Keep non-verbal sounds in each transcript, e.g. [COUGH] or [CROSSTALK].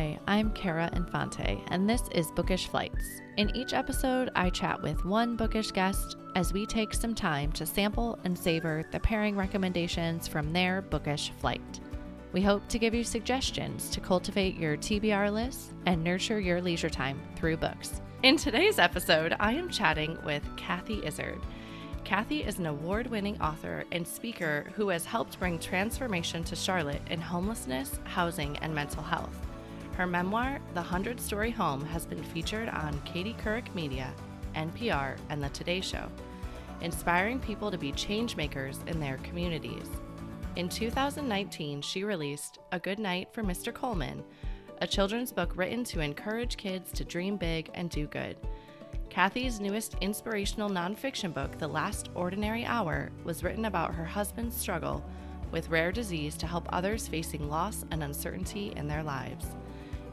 Hi, I'm Kara Infante, and this is Bookish Flights. In each episode, I chat with one bookish guest as we take some time to sample and savor the pairing recommendations from their bookish flight. We hope to give you suggestions to cultivate your TBR list and nurture your leisure time through books. In today's episode, I am chatting with Kathy Izard. Kathy is an award winning author and speaker who has helped bring transformation to Charlotte in homelessness, housing, and mental health. Her memoir, The Hundred Story Home, has been featured on Katie Couric Media, NPR, and The Today Show, inspiring people to be changemakers in their communities. In 2019, she released A Good Night for Mr. Coleman, a children's book written to encourage kids to dream big and do good. Kathy's newest inspirational nonfiction book, The Last Ordinary Hour, was written about her husband's struggle with rare disease to help others facing loss and uncertainty in their lives.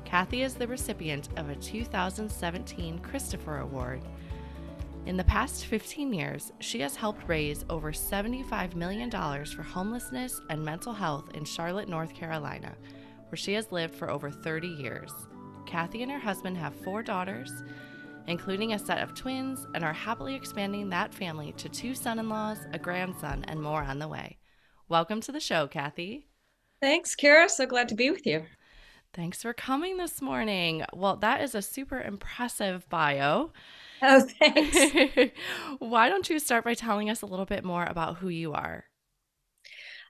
Kathy is the recipient of a 2017 Christopher Award. In the past 15 years, she has helped raise over $75 million for homelessness and mental health in Charlotte, North Carolina, where she has lived for over 30 years. Kathy and her husband have four daughters, including a set of twins, and are happily expanding that family to two son in laws, a grandson, and more on the way. Welcome to the show, Kathy. Thanks, Kara. So glad to be with you. Thanks for coming this morning. Well, that is a super impressive bio. Oh, thanks. [LAUGHS] Why don't you start by telling us a little bit more about who you are?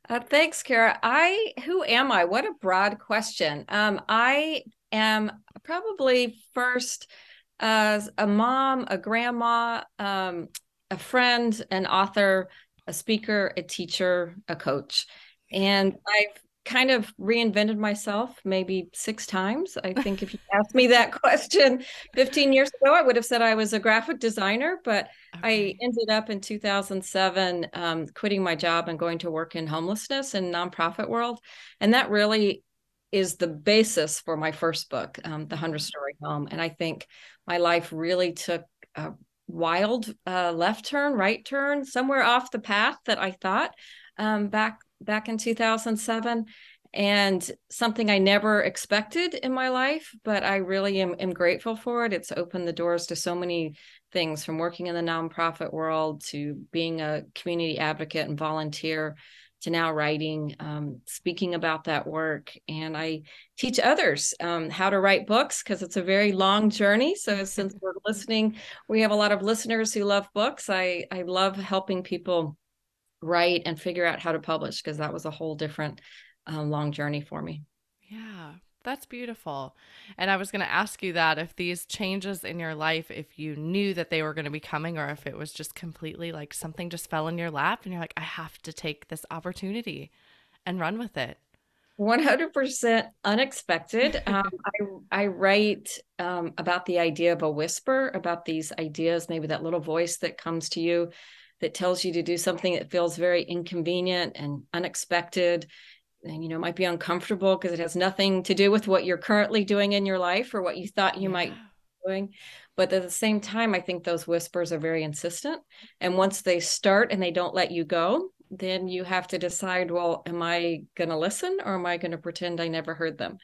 Uh, thanks, Kara. I who am I? What a broad question. Um, I am probably first as a mom, a grandma, um, a friend, an author, a speaker, a teacher, a coach, and I've kind of reinvented myself maybe six times. I think if you asked me that [LAUGHS] question 15 years ago, I would have said I was a graphic designer, but [LAUGHS] okay. I ended up in 2007 um, quitting my job and going to work in homelessness and nonprofit world. And that really is the basis for my first book, um, The Hundred Story Home. And I think my life really took a wild uh, left turn, right turn, somewhere off the path that I thought um, back back in 2007 and something I never expected in my life, but I really am, am, grateful for it. It's opened the doors to so many things from working in the nonprofit world to being a community advocate and volunteer to now writing, um, speaking about that work. And I teach others um, how to write books because it's a very long journey. So since we're listening, we have a lot of listeners who love books. I, I love helping people write and figure out how to publish because that was a whole different uh, long journey for me. Yeah, that's beautiful. And I was going to ask you that if these changes in your life, if you knew that they were going to be coming, or if it was just completely like something just fell in your lap and you're like, I have to take this opportunity and run with it. 100% unexpected. [LAUGHS] Um, I, I write um, about the idea of a whisper, about these ideas, maybe that little voice that comes to you that tells you to do something that feels very inconvenient and unexpected and you know might be uncomfortable because it has nothing to do with what you're currently doing in your life or what you thought you yeah. might be doing. But at the same time i think those whispers are very insistent. And once they start and they don't let you go then you have to decide well am i going to listen or am i going to pretend i never heard them?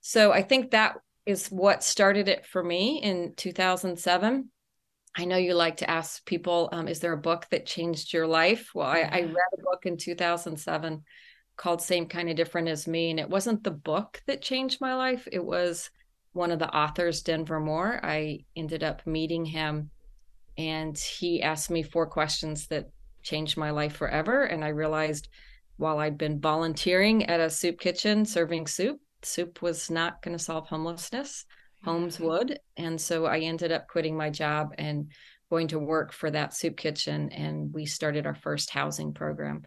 So i think that is what started it for me in 2007 I know you like to ask people, um, is there a book that changed your life? Well, I, I, read a book in 2007 called Same Kind of Different as Me. And it wasn't the book that changed my life, it was one of the authors, Denver Moore. I ended up meeting him and he asked me four questions that changed my life forever. And I realized while I'd been volunteering at a soup kitchen serving soup, soup was not going to solve homelessness homes would. And so I ended up quitting my job and going to work for that soup kitchen. And we started our first housing program.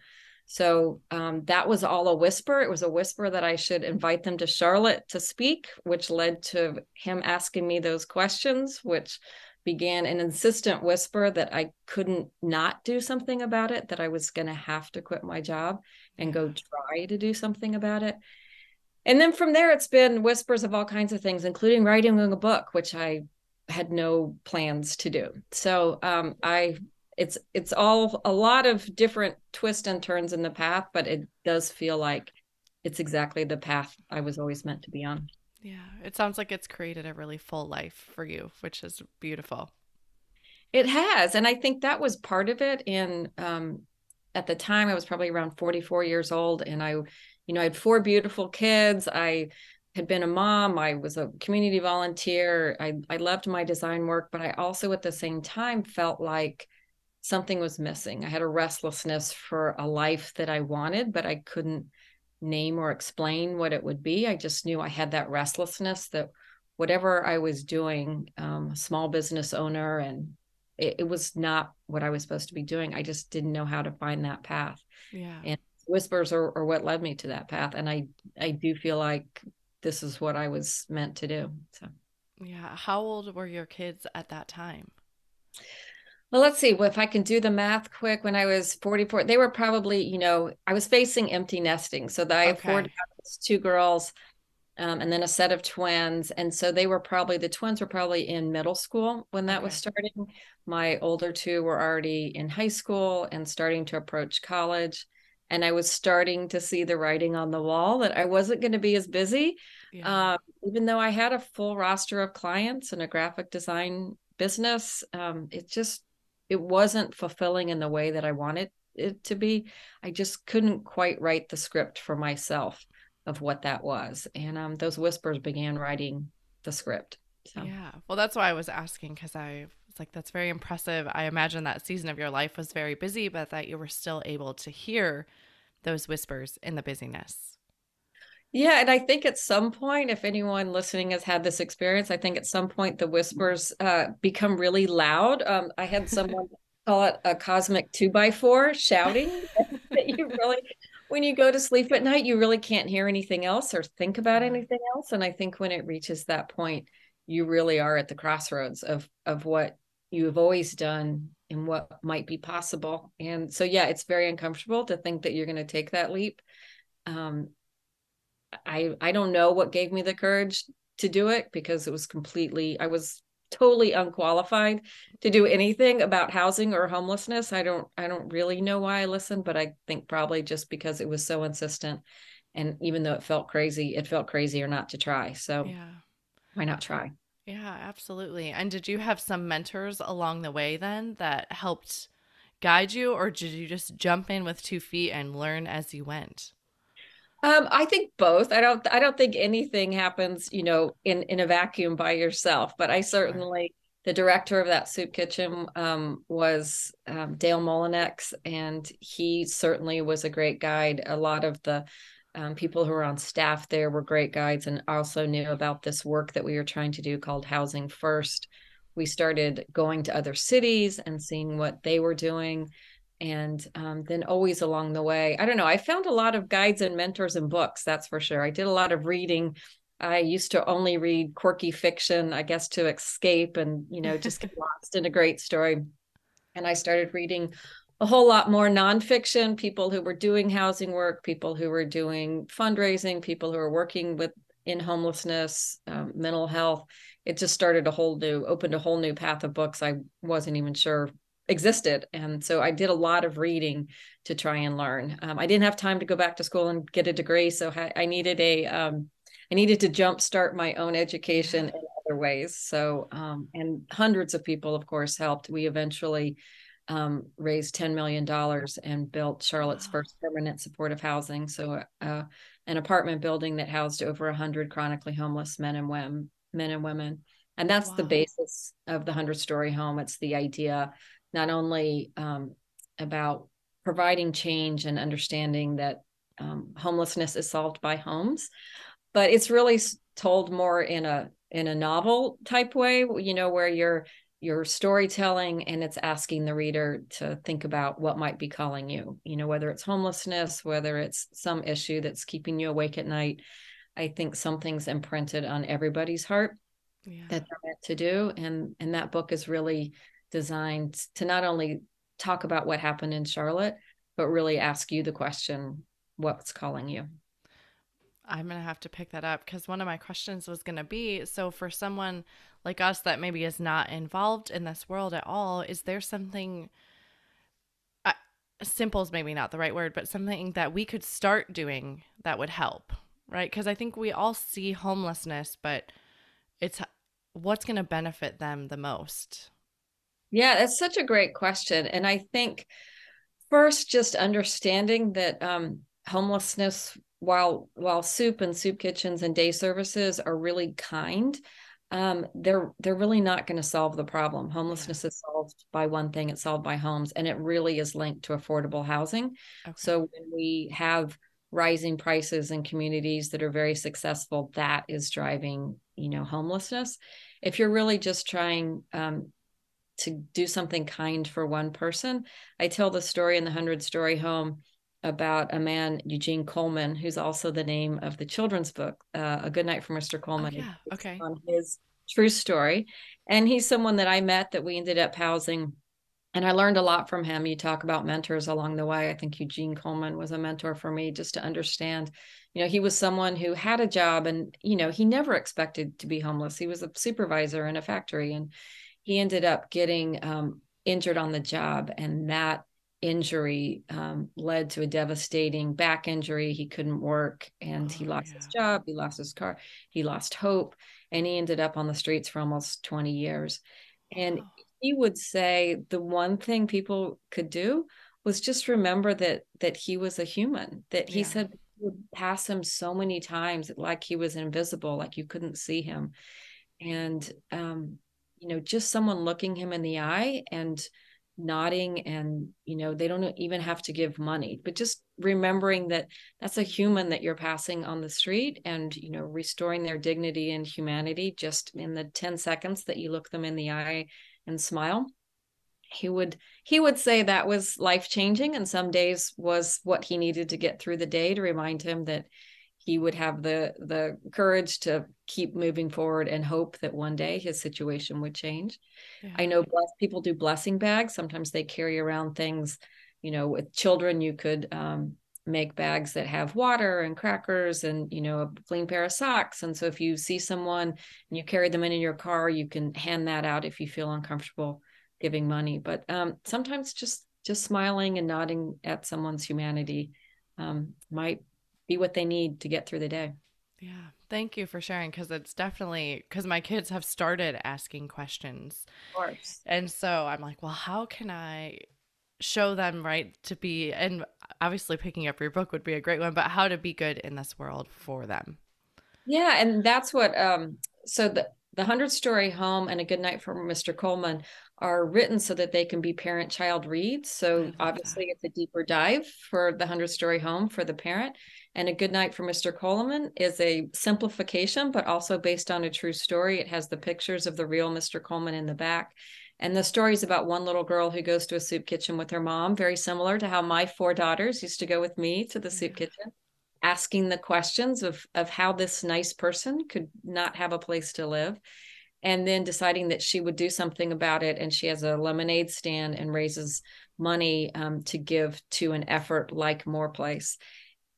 So um, that was all a whisper. It was a whisper that I should invite them to Charlotte to speak, which led to him asking me those questions, which began an insistent whisper that I couldn't not do something about it, that I was going to have to quit my job and go try to do something about it and then from there it's been whispers of all kinds of things including writing a book which i had no plans to do so um, i it's it's all a lot of different twists and turns in the path but it does feel like it's exactly the path i was always meant to be on Yeah, it sounds like it's created a really full life for you, which is beautiful. It has. And I think that was part of it. in um, at the time, I was probably around 44 years old. And I, you know, I had four beautiful kids. I had been a mom. I was a community volunteer. I, I loved my design work, but I also at the same time felt like something was missing. I had a restlessness for a life that I wanted, but I couldn't name or explain what it would be. I just knew I had that restlessness that whatever I was doing, um, small business owner, and it, it, was not what I was supposed to be doing. I just didn't know how to find that path. Yeah. And whispers are, are what led me to that path. And I, I do feel like this is what I was meant to do. So, yeah. How old were your kids at that time? Well, let's see. Well, if I can do the math quick, when I was 44, they were probably, you know, I was facing empty nesting. So that I have four two girls um, and then a set of twins. And so they were probably, the twins were probably in middle school when that okay. was starting. My older two were already in high school and starting to approach college. And I was starting to see the writing on the wall that I wasn't going to be as busy. Yeah. Um, even though I had a full roster of clients and a graphic design business, um, it just it wasn't fulfilling in the way that I wanted it to be. I just couldn't quite write the script for myself of what that was. And um, those whispers began writing the script. So. Yeah. Well, that's why I was asking because I was like, that's very impressive. I imagine that season of your life was very busy, but that you were still able to hear those whispers in the busyness. Yeah, and I think at some point, if anyone listening has had this experience, I think at some point the whispers uh, become really loud. Um, I had someone [LAUGHS] call it a cosmic two by four shouting [LAUGHS] [LAUGHS] that you really, when you go to sleep at night, you really can't hear anything else or think about anything else. And I think when it reaches that point, you really are at the crossroads of of what you have always done and what might be possible. And so, yeah, it's very uncomfortable to think that you're going to take that leap. Um, I I don't know what gave me the courage to do it because it was completely I was totally unqualified to do anything about housing or homelessness. I don't I don't really know why I listened, but I think probably just because it was so insistent and even though it felt crazy, it felt crazier not to try. So yeah. why not try? Yeah, absolutely. And did you have some mentors along the way then that helped guide you or did you just jump in with two feet and learn as you went? Um, I think both. I don't. I don't think anything happens, you know, in in a vacuum by yourself. But I certainly, the director of that soup kitchen um, was um, Dale Mullennix, and he certainly was a great guide. A lot of the um, people who were on staff there were great guides, and also knew about this work that we were trying to do called Housing First. We started going to other cities and seeing what they were doing and um, then always along the way i don't know i found a lot of guides and mentors and books that's for sure. I did a lot of reading. I used to only read quirky fiction i guess to escape and you know just get lost in a great story. And i started reading a whole lot more nonfiction people who were doing housing work people who were doing fundraising people who were working with in homelessness um, mental health it just started a whole new opened a whole new path of books i wasn't even sure existed. And so I did a lot of reading to try and learn. Um, I didn't have time to go back to school and get a degree, so I, needed a um, I needed to jumpstart my own education in other ways. So um, and hundreds of people, of course, helped. We eventually um, raised ten million dollars and built Charlotte's wow. first permanent supportive housing. So uh, an apartment building that housed over hundred chronically homeless men and women, men and women. And that's wow. the basis of the hundred story home. It's the idea not only um, about providing change and understanding that um, homelessness is solved by homes, but it's really told more in a in a novel type way. You know, where you're you're storytelling and it's asking the reader to think about what might be calling you. You know, whether it's homelessness, whether it's some issue that's keeping you awake at night. I think something's imprinted on everybody's heart yeah. that they're meant to do, and and that book is really designed to not only talk about what happened in Charlotte, but really ask you the question what's calling you? I'm going to have to pick that up because one of my questions was going to be so, for someone like us that maybe is not involved in this world at all, is there something uh, simple is maybe not the right word, but something that we could start doing that would help? right? Because I think we all see homelessness, but it's what's going to benefit them the most. Yeah, that's such a great question. And I think first, just understanding that um, homelessness, while while soup and soup kitchens and day services are really kind, um, they're they're really not going to solve the problem. Homelessness is solved by one thing; it's solved by homes, and it really is linked to affordable housing. Okay. So when we have rising prices in communities that are very successful, that is driving you know homelessness. If you're really just trying um, to do something kind for one person, I tell the story in the Hundred Story Home about a man, Eugene Coleman, who's also the name of the children's book, uh, A Good Night for Mr. Coleman. Oh, yeah. Okay. On his true story. And he's someone that I met that we ended up housing. And I learned a lot from him. You talk about mentors along the way. I think Eugene Coleman was a mentor for me just to understand. You know, he was someone who had a job and, you know, he never expected to be homeless. He was a supervisor in a factory and he ended up getting um, injured on the job. And that injury um, led to a devastating back injury. He couldn't work and oh, he lost yeah. his job, he lost his car, he lost hope, and he ended up on the streets for almost 20 years. And oh. he would say the one thing people could do was just remember that that he was a human, that he yeah. said would pass him so many times like he was invisible, like you couldn't see him. And um, you know, just someone looking him in the eye and nodding and you know they don't even have to give money but just remembering that that's a human that you're passing on the street and you know restoring their dignity and humanity just in the 10 seconds that you look them in the eye and smile. He would he would say that was life changing and some days was what he needed to get through the day to remind him that he would have the the courage to keep moving forward and hope that one day his situation would change. Yeah. I know bless, people do blessing bags. Sometimes they carry around things, you know, with children, you could um, make bags that have water and crackers and, you know, a clean pair of socks. And so if you see someone and you carry them in, in your car, you can hand that out if you feel uncomfortable giving money. But um, sometimes just just smiling and nodding at someone's humanity um, might be what they need to get through the day. Yeah. Thank you for sharing because it's definitely because my kids have started asking questions. Of course. And so I'm like, well, how can I show them right to be and obviously picking up your book would be a great one, but how to be good in this world for them. Yeah, and that's what um so the the hundred story home and a good night for Mr. Coleman are written so that they can be parent child reads. So obviously that. it's a deeper dive for the hundred story home for the parent. And a good night for Mr. Coleman is a simplification, but also based on a true story. It has the pictures of the real Mr. Coleman in the back. And the story is about one little girl who goes to a soup kitchen with her mom, very similar to how my four daughters used to go with me to the soup kitchen asking the questions of of how this nice person could not have a place to live and then deciding that she would do something about it and she has a lemonade stand and raises money um, to give to an effort like Moore Place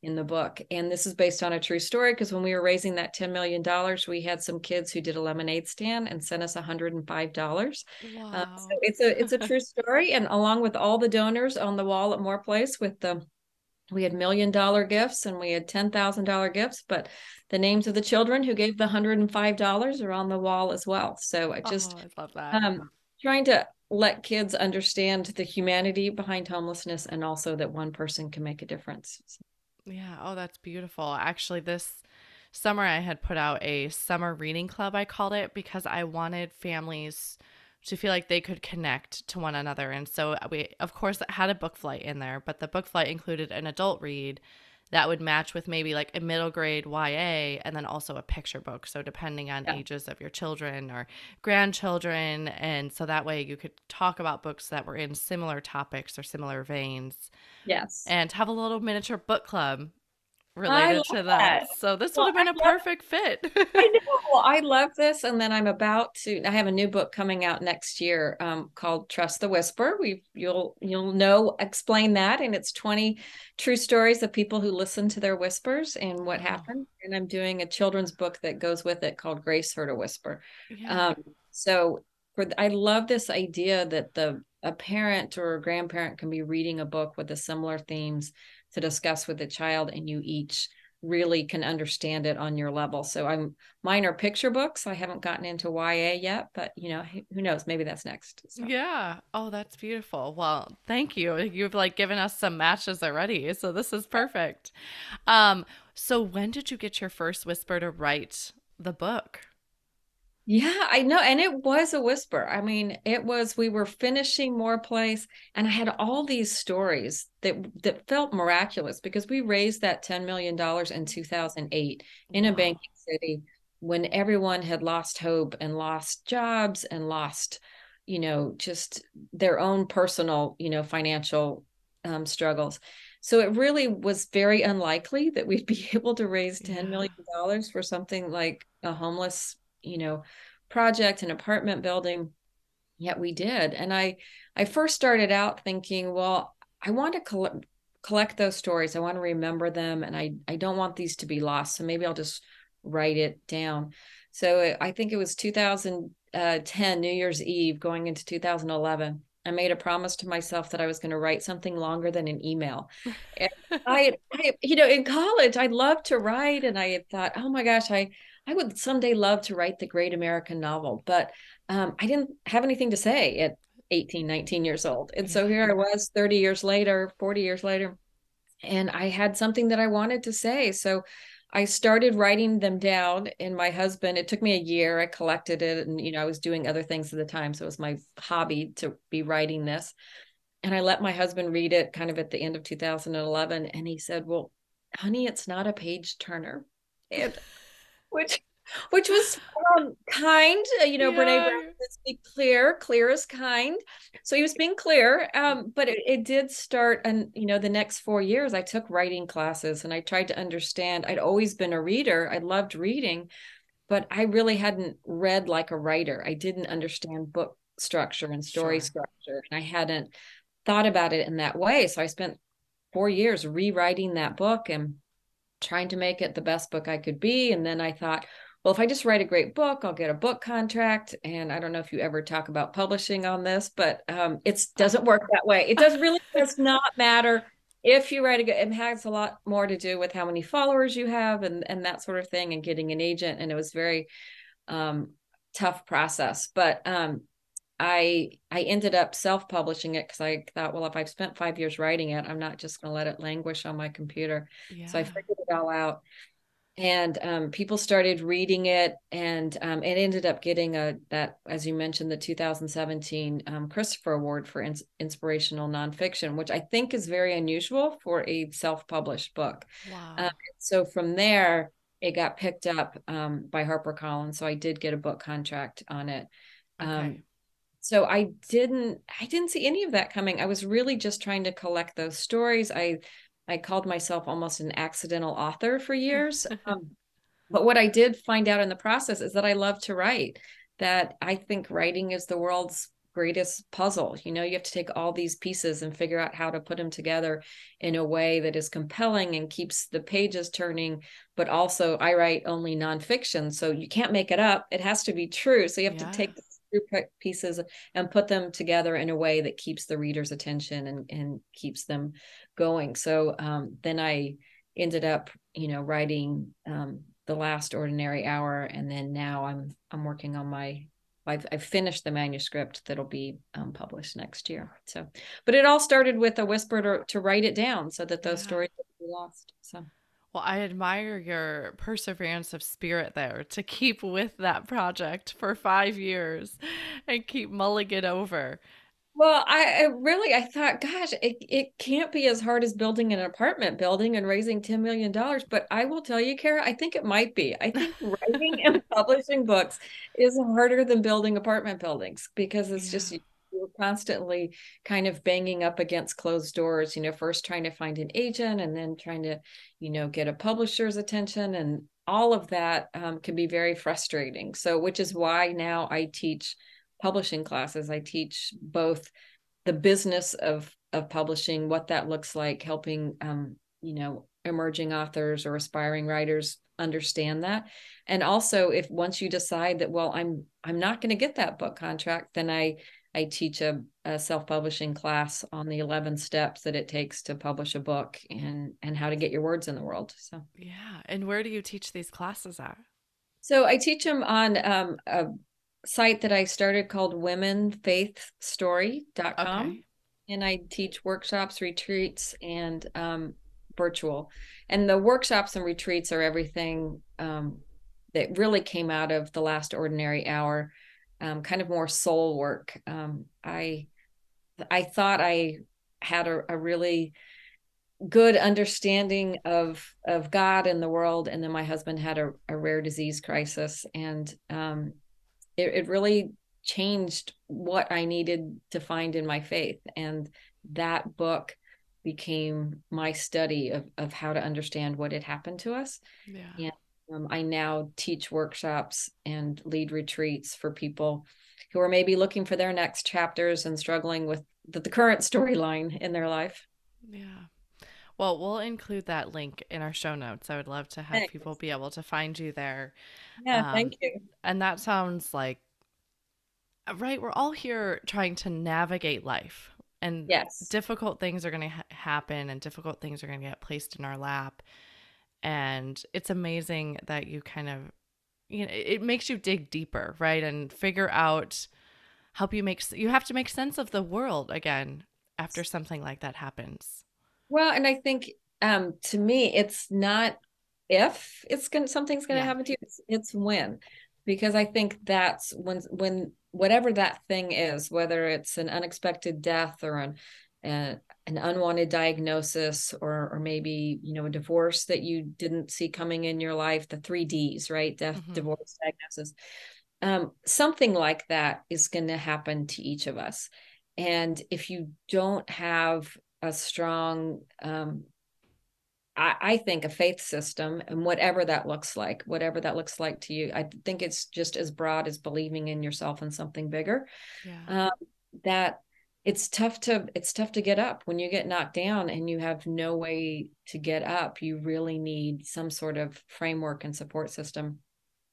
in the book and this is based on a true story because when we were raising that $10 million we had some kids who did a lemonade stand and sent us $105 wow. Uh, so it's a it's a true [LAUGHS] story and along with all the donors on the wall at Moore Place with the we had million dollar gifts and we had $10,000 gifts, but the names of the children who gave the $105 are on the wall as well. So I just oh, I love that. Um, trying to let kids understand the humanity behind homelessness and also that one person can make a difference. Yeah. Oh, that's beautiful. Actually, this summer I had put out a summer reading club, I called it, because I wanted families to feel like they could connect to one another. And so uh, we, of course, had a book flight in there, but the book flight included an adult read that would match with maybe like a middle grade YA and then also a picture book. So, depending on yeah. ages of your children or grandchildren. And so that way you could talk about books that were in similar topics or similar veins. Yes. And have a little miniature book club related to that. So this well, would have been a love, perfect fit. I know. [LAUGHS] I love this. And then I'm about to I have a new book coming out next year um, called Trust the Whisper. We you'll you'll know explain that. And it's 20 true stories of people who listen to their whispers and what happened. And I'm doing a children's book that goes with it called Grace Heard a Whisper. Yeah. Um, so for I love this idea that the a parent or a grandparent can be reading a book with the similar themes to discuss with the child and you each really can understand it on your level. So I'm mine are picture books. I haven't gotten into YA yet, but you know, who knows? Maybe that's next. So. Yeah. Oh, that's beautiful. Well, thank you. You've like given us some matches already. So this is perfect. Um, so when did you get your first whisper to write the book? Yeah, I know. And it was a whisper. I mean, it was we were finishing more place and I had all these stories that that felt miraculous because we raised that 10 million dollars in 2008 in wow. a banking city when everyone had lost hope and lost jobs and lost, you know, just their own personal, you know, financial um, struggles. So it really was very unlikely that we'd [LAUGHS] be able to raise $10 million for something like a homeless you know project an apartment building yet we did. And i i first started out thinking well i want to collect collect those stories. I want to remember them and i i don't want these to be lost. So maybe i'll just write it down. So i think it was 2010 uh, new year's eve going into 2011 I made a promise to myself that I was going to write something longer than an email. [LAUGHS] I, I, you know, in college, I loved to write, and I had thought, oh my gosh, I, I would someday love to write the great American novel, but um, I didn't have anything to say at 18, 19 years old. And so here I [LAUGHS] was 30 years later, 40 years later, and I had something that I wanted to say. So I started writing them down and my husband, it took me a year. I collected it and, you know, I was doing other things at the time. So it was my hobby to be writing this. And I let my husband read it kind of at the end of 2011. And he said, well, honey, it's not a page turner. And which which was um, kind. Uh, you know, yeah. Brene Brown says, "Be clear. Clear is kind." So he was being clear, um, but it, it, did start. And you know, the next four years, I took writing classes, and I tried to understand. I'd always been a reader. I loved reading, but I really hadn't read like a writer. I didn't understand book structure and story sure. structure, and I hadn't thought about it in that way. So I spent four years rewriting that book and trying to make it the best book I could be. And then I thought, well, if I just write a great book, I'll get a book contract. And I don't know if you ever talk about publishing on this, but um, it doesn't work that way. It does really [LAUGHS] does not matter if you write a good. It has a lot more to do with how many followers you have and and that sort of thing, and getting an agent. And it was very um, tough process, but um, I I ended up self-publishing it because I thought, well, if I've spent five years writing it, I'm not just going to let it languish on my computer. Yeah. So I figured it all out, and um, people started reading it, and um, it ended up getting a that, as you mentioned, the 2017 um, Christopher Award for ins- inspirational nonfiction, which I think is very unusual for a self-published book. Wow. Um, so from there, it got picked up um, by HarperCollins. So I did get a book contract on it. Um, okay so i didn't i didn't see any of that coming. I was really just trying to collect those stories. I i called myself almost an accidental author for years [LAUGHS] um, but what i did find out in the process is that i love to write that i think writing is the world's greatest puzzle. You know you have to take all these pieces and figure out how to put them together in a way that is compelling and keeps the pages turning but also i write only nonfiction so you can't make it up. It has to be true. So you have yeah. to take the pieces and put them together in a way that keeps the reader's attention and, and keeps them going. So um, then I ended up, you know, writing um, the last ordinary hour, and then now I'm I'm working on my I've, I've finished the manuscript that'll be um, published next year. So, but it all started with a whisper to, to write it down so that those yeah. stories would be lost. So. Well, I admire your perseverance of spirit there to keep with that project for five years and keep mulling it over. Well, I, I, really I thought, gosh, it, it can't be as hard as building an apartment building and raising $10 million. But I will tell you, Kara, I think it might be. I think writing and [LAUGHS] publishing books is harder than building apartment buildings because it's yeah. just you're constantly kind of banging up against closed doors, you know, first trying to find an agent and then trying to, you know, get a publisher's attention. And all of that um, can be very frustrating. So, which is why now I teach publishing classes. I teach both the business of of publishing, what that looks like, helping um, you know emerging authors or aspiring writers understand that and also if once you decide that well i'm i'm not going to get that book contract then i I teach a, a self-publishing class on the 11 steps that it takes to publish a book and and how to get your words in the world. So yeah. And where do you teach these classes at? So I teach them on um, a site that I started called womenfaithstory.com. Okay. And I teach workshops, retreats, and um, virtual. And the workshops and retreats are everything um, that really came out of the last ordinary hour, um, kind of more soul work. Um, I I thought I had a, a, really good understanding of of God and the world, and then my husband had a, a rare disease crisis, and um, it, it really changed what I needed to find in my faith. And that book became my study of, of how to understand what had happened to us. Yeah. And um, I now teach workshops and lead retreats for people who are maybe looking for their next chapters and struggling with the, the current [LAUGHS] storyline in their life. Yeah. Well, we'll include that link in our show notes. I would love to have Thanks. people be able to find you there. Yeah, um, thank you. And that sounds like right we're all here trying to navigate life and yes difficult things are going to ha- happen and difficult things are going to get placed in our lap and it's amazing that you kind of you know it makes you dig deeper right? And figure out help you make you have to make sense of the world again after something like that happens. Well and i think um to me it's not if it's going something's going to yeah. happen to you it's, it's when. Because i think that's when when whatever that thing is, whether it's an unexpected death or an an, an unwanted diagnosis or or maybe you know a divorce that you didn't see coming in your life, the three Ds, right? Death, mm-hmm. divorce, diagnosis. Um, something like that is going to happen to each of us. And if you don't have a strong um, I, I, think a faith system and whatever that looks like, whatever that looks like to you, I think it's just as broad as believing in yourself and something bigger. Yeah. Um, that it's tough to it's tough to get up when you get knocked down and you have no way to get up. You really need some sort of framework and support system.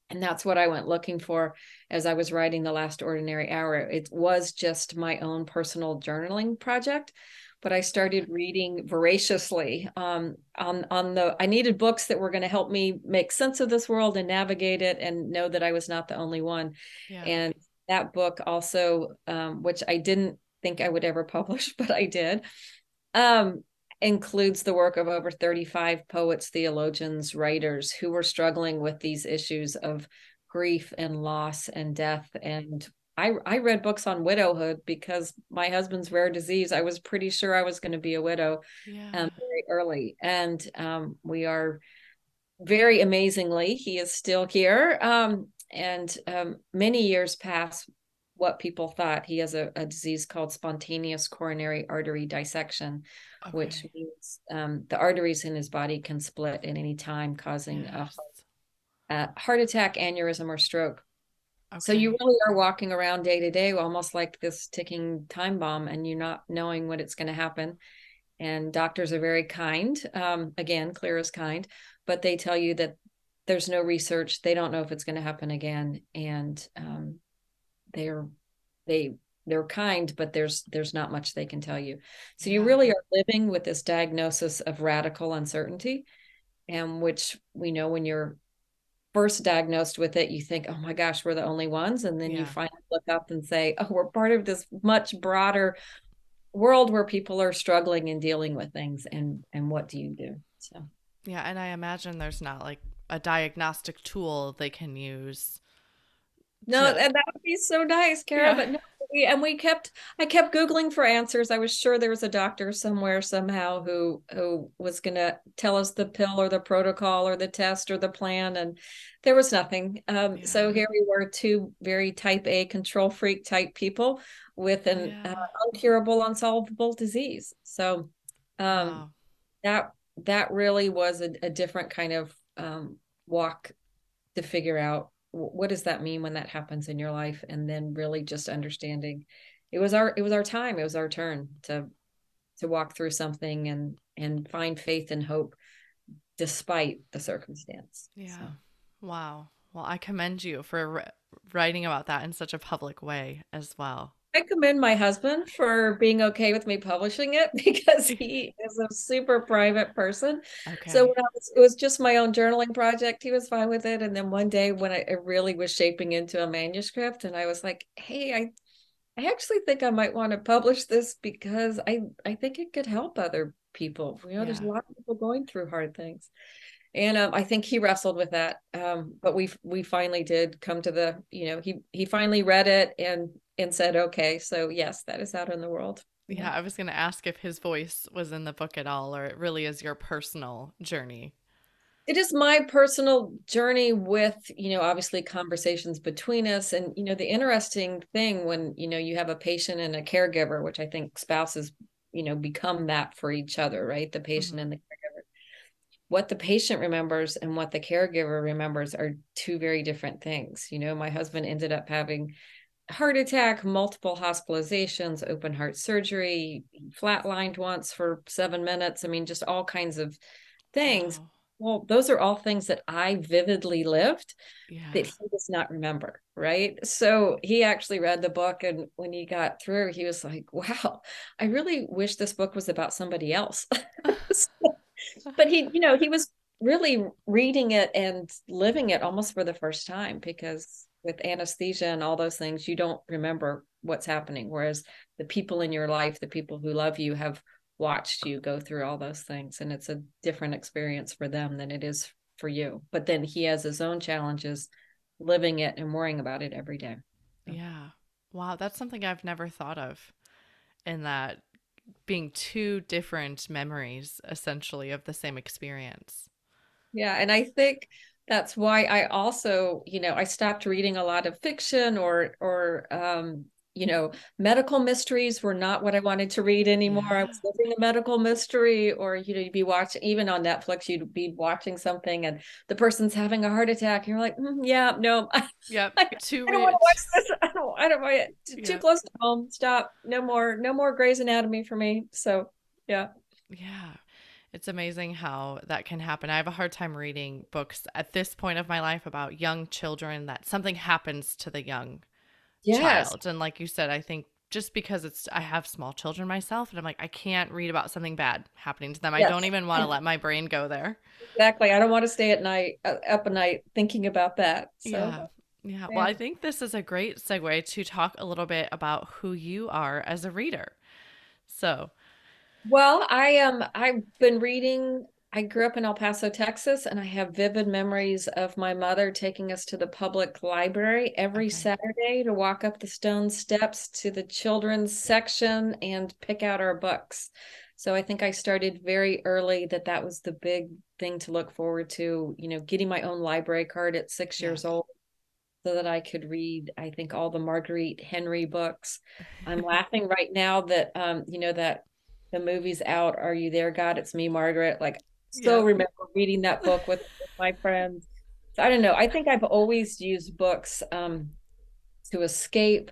And that's what I went looking for as I was writing the last ordinary hour. It was just my own personal journaling project but I started reading voraciously um, on on the. I needed books that were going to help me make sense of this world and navigate it, and know that I was not the only one. Yeah. And that book also, um, which I didn't think I would ever [LAUGHS] publish, but I did, um, includes the work of over 35 poets, theologians, writers who were struggling with these issues of grief and loss and death and I, I read books on widowhood because my husband's rare disease. I was pretty sure I was going to be a widow yeah. um, very early. And um, we are very amazingly, he is still here. Um, and um, many years past what people thought. He has a, a disease called spontaneous coronary artery dissection, okay. which means um, the arteries in his body can split at any time, causing yes. a, a heart attack, aneurysm, or stroke. Okay. So you really are walking around day to day almost like this ticking time bomb and you're not knowing when it's going to happen. And doctors are very kind. Um, again, clear as kind, but they tell you that there's no research. They don't know if it's going to happen again. And um, they're, they, they're kind, but there's there's not much they can tell you. So you really are living with this diagnosis of radical uncertainty, and which we know when you're first diagnosed with it, you think, oh my gosh, we're the only ones. And then yeah. you finally look up and say, oh, we're part of this much broader world where people are struggling and dealing with things. And, and what do you do? So, yeah. And I imagine there's not like a diagnostic tool they can use. No, and that would be so nice, Kara. Yeah. But no, we, and we kept i kept googling for answers i was sure there was a doctor somewhere somehow who who was going to tell us the pill or the protocol or the test or the plan and there was nothing um, yeah. so here we were two very type a control freak type people with an yeah. uh, uncurable unsolvable disease so um, wow. that that really was a, a different kind of um, walk to figure out what does that mean when that happens in your life? And then really just understanding it was our it was our time it was our turn to to walk through something and and find faith and hope despite the circumstance yeah. so. wow. Well i commend you for writing about that in such a public way as well I commend my husband for being okay with me publishing it [LAUGHS] because he [LAUGHS] is a super private person. Okay. So was, it was just my own journaling project, he was fine with it. And then one day when I really was shaping into a manuscript, and I was like, "Hey, I, I actually think I might want to publish this because I, I think it could help other people. You know, yeah. there's a lot of people going through hard things." and um, I think he wrestled with that. Um, but we we finally did come to the you know he he finally read it and and said okay. So yes, that is out in the world. Yeah, I was going to ask if his voice was in the book at all, or it really is your personal journey. It is my personal journey with, you know, obviously conversations between us. And, you know, the interesting thing when, you know, you have a patient and a caregiver, which I think spouses, you know, become that for each other, right? The patient mm-hmm. and the caregiver. what the patient remembers and what the caregiver remembers are two very different things. You know, my husband ended up having heart attack, multiple hospitalizations, open heart surgery, flatlined once for seven minutes. I mean, just all kinds of things. Wow. Well, those are all things that I vividly lived yeah. that he does not remember. Right. So he actually read the book. And when he got through, he was like, [LAUGHS] wow, I really wish this book was about somebody else. [LAUGHS] so, [LAUGHS] but he, you know, he was really reading it and living it almost for the first time because with anesthesia and all those things, you don't remember what's happening. Whereas the people in your life, the people who love you, have watched you go through all those things. And it's a different experience for them than it is for you. But then he has his own challenges living it and worrying about it every day. Yeah. Wow. That's something I've never thought of in that being two different memories essentially of the same experience. Yeah, and I think that's why I also, you know, I stopped reading a lot of fiction or or um you know, medical mysteries were not what I wanted to read anymore. Yeah. I was living a medical mystery, or you know, you'd be watching even on Netflix, you'd be watching something and the person's having a heart attack, and you're like, mm, yeah, no, [LAUGHS] yeah, I, too I don't want to watch this. I don't, I don't want it. Too, close to home. Stop. No more, no more Grey's Anatomy for me. So, yeah, yeah. It's amazing how that can happen. I have a hard time reading books at this point of my life about young children that something happens to the young yes. child. And like you said, I think just because it's I have small children myself and I'm like I can't read about something bad happening to them. Yes. I don't even want to let my brain go there. Exactly. I don't want to stay at night uh, up at night thinking about that. So. Yeah. Yeah. Well, I think this is a great segue to talk a little bit about who you are as a reader. So, well, I am um, I've been reading I grew up in El Paso, Texas, and I have vivid memories of my mother taking us to the public library every okay. Saturday to walk up the stone steps to the children's section and pick out our books. So I think I started very early that that was the big thing to look forward to, you know, getting my own library card at 6 yeah. years old so that I could read I think all the Marguerite Henry books. I'm laughing right now that um you know that the movie's out are you there god it's me margaret like still yeah. remember reading that book with, with my friends. So I don't know. I think I've always used books um, to escape,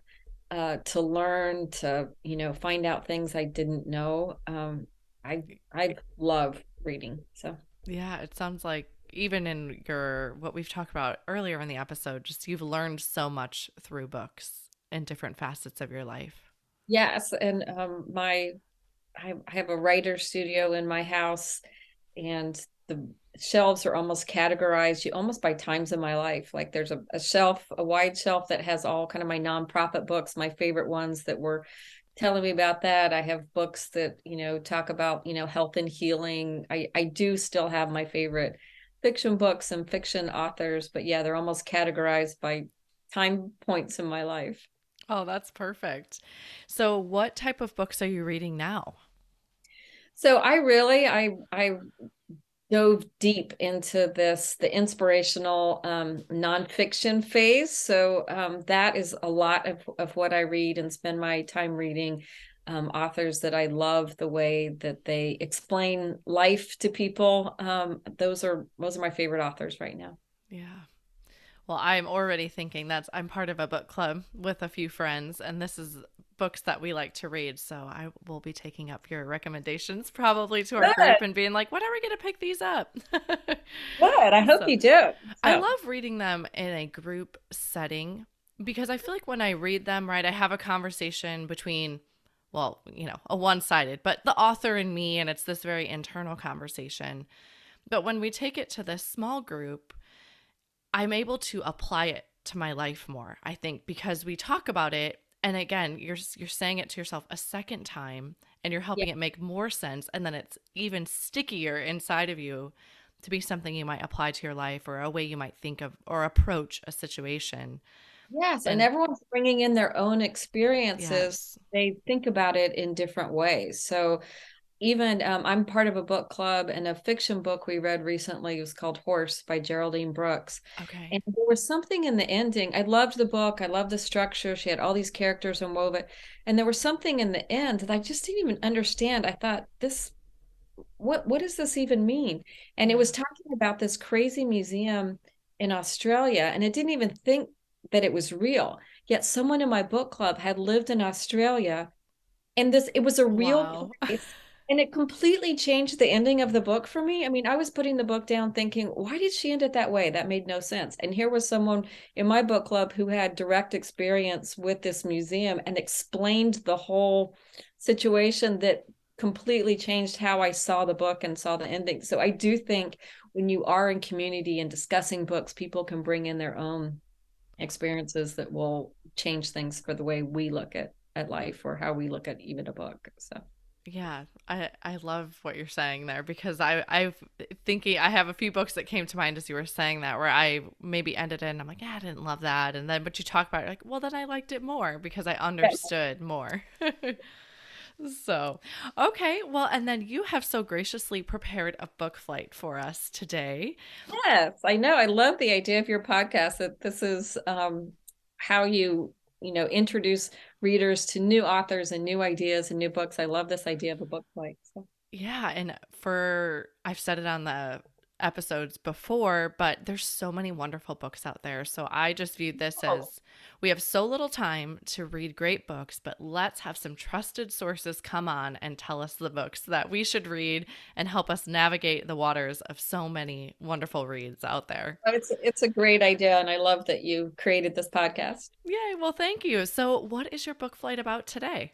uh, to learn, to you know, find out things I didn't know. Um, I I love reading. So yeah, it sounds like even in your what we've talked about earlier in the episode, just you've learned so much through books in different facets of your life. Yes, and um, my I, have a writer studio in my house and the shelves are almost categorized you almost by times in my life. Like there's a, a shelf a wide shelf that has all kind of my nonprofit books my favorite ones that were telling me about that. I have books that you know talk about you know health and healing. I i do still have my favorite fiction books and fiction authors but yeah they're almost categorized by time points in my life. Oh that's perfect. So what type of books are you reading now so I really I I dove deep into this the inspirational um, nonfiction phase. So um, that is a lot of of what I read and spend my time reading. Um, authors that I love the way that they explain life to people. Um, those are those are my favorite authors right now. Yeah. Well, I'm already thinking that's I'm part of a book club with a few friends, and this is books that we like to read. So I will be taking up your recommendations [LAUGHS] probably to our Good. group and being like, when are we going to pick these up? [LAUGHS] Good. I hope so, you do. So. I love reading them in a group setting because I feel like when I read them, right, I have a conversation between, well, you know, a one sided, but the author and me, and it's this very internal conversation. But when we take it to this small group, I'm able to apply it to my life more, I think, because we talk about it. And again, you're you're saying it to yourself a second time and you're helping yeah. it make more sense and then it's even stickier inside of you to be something you might apply to your life or a way you might think of or approach a situation. Yes, and, and everyone's bringing in their own experiences. Yes. They think about it in different ways. So even um, I'm part of a book club and a fiction book we read recently was called Horse by Geraldine Brooks. Okay. And there was something in the ending. I loved the book. I loved the structure. She had all these characters and wove it. And there was something in the end that I just didn't even understand. I thought this what what does this even mean? And it was talking about this crazy museum in Australia and it didn't even think that it was real. Yet someone in my book club had lived in Australia and this it was a real wow. place and it completely changed the ending of the book for me. I mean, I was putting the book down thinking, why did she end it that way? That made no sense. And here was someone in my book club who had direct experience with this museum and explained the whole situation that completely changed how I saw the book and saw the ending. So I do think when you are in community and discussing books, people can bring in their own experiences that will change things for the way we look at at life or how we look at even a book. So yeah, I I love what you're saying there because I I've thinking I have a few books that came to mind as you were saying that where I maybe ended in I'm like yeah I didn't love that and then but you talk about it like well then I liked it more because I understood more. [LAUGHS] so okay well and then you have so graciously prepared a book flight for us today. Yes, I know. I love the idea of your podcast that this is um how you you know introduce readers to new authors and new ideas and new books i love this idea of a book flight so. yeah and for i've said it on the episodes before, but there's so many wonderful books out there. So I just viewed this oh. as we have so little time to read great books, but let's have some trusted sources come on and tell us the books that we should read and help us navigate the waters of so many wonderful reads out there. It's it's a great idea and I love that you created this podcast. Yay, well thank you. So what is your book flight about today?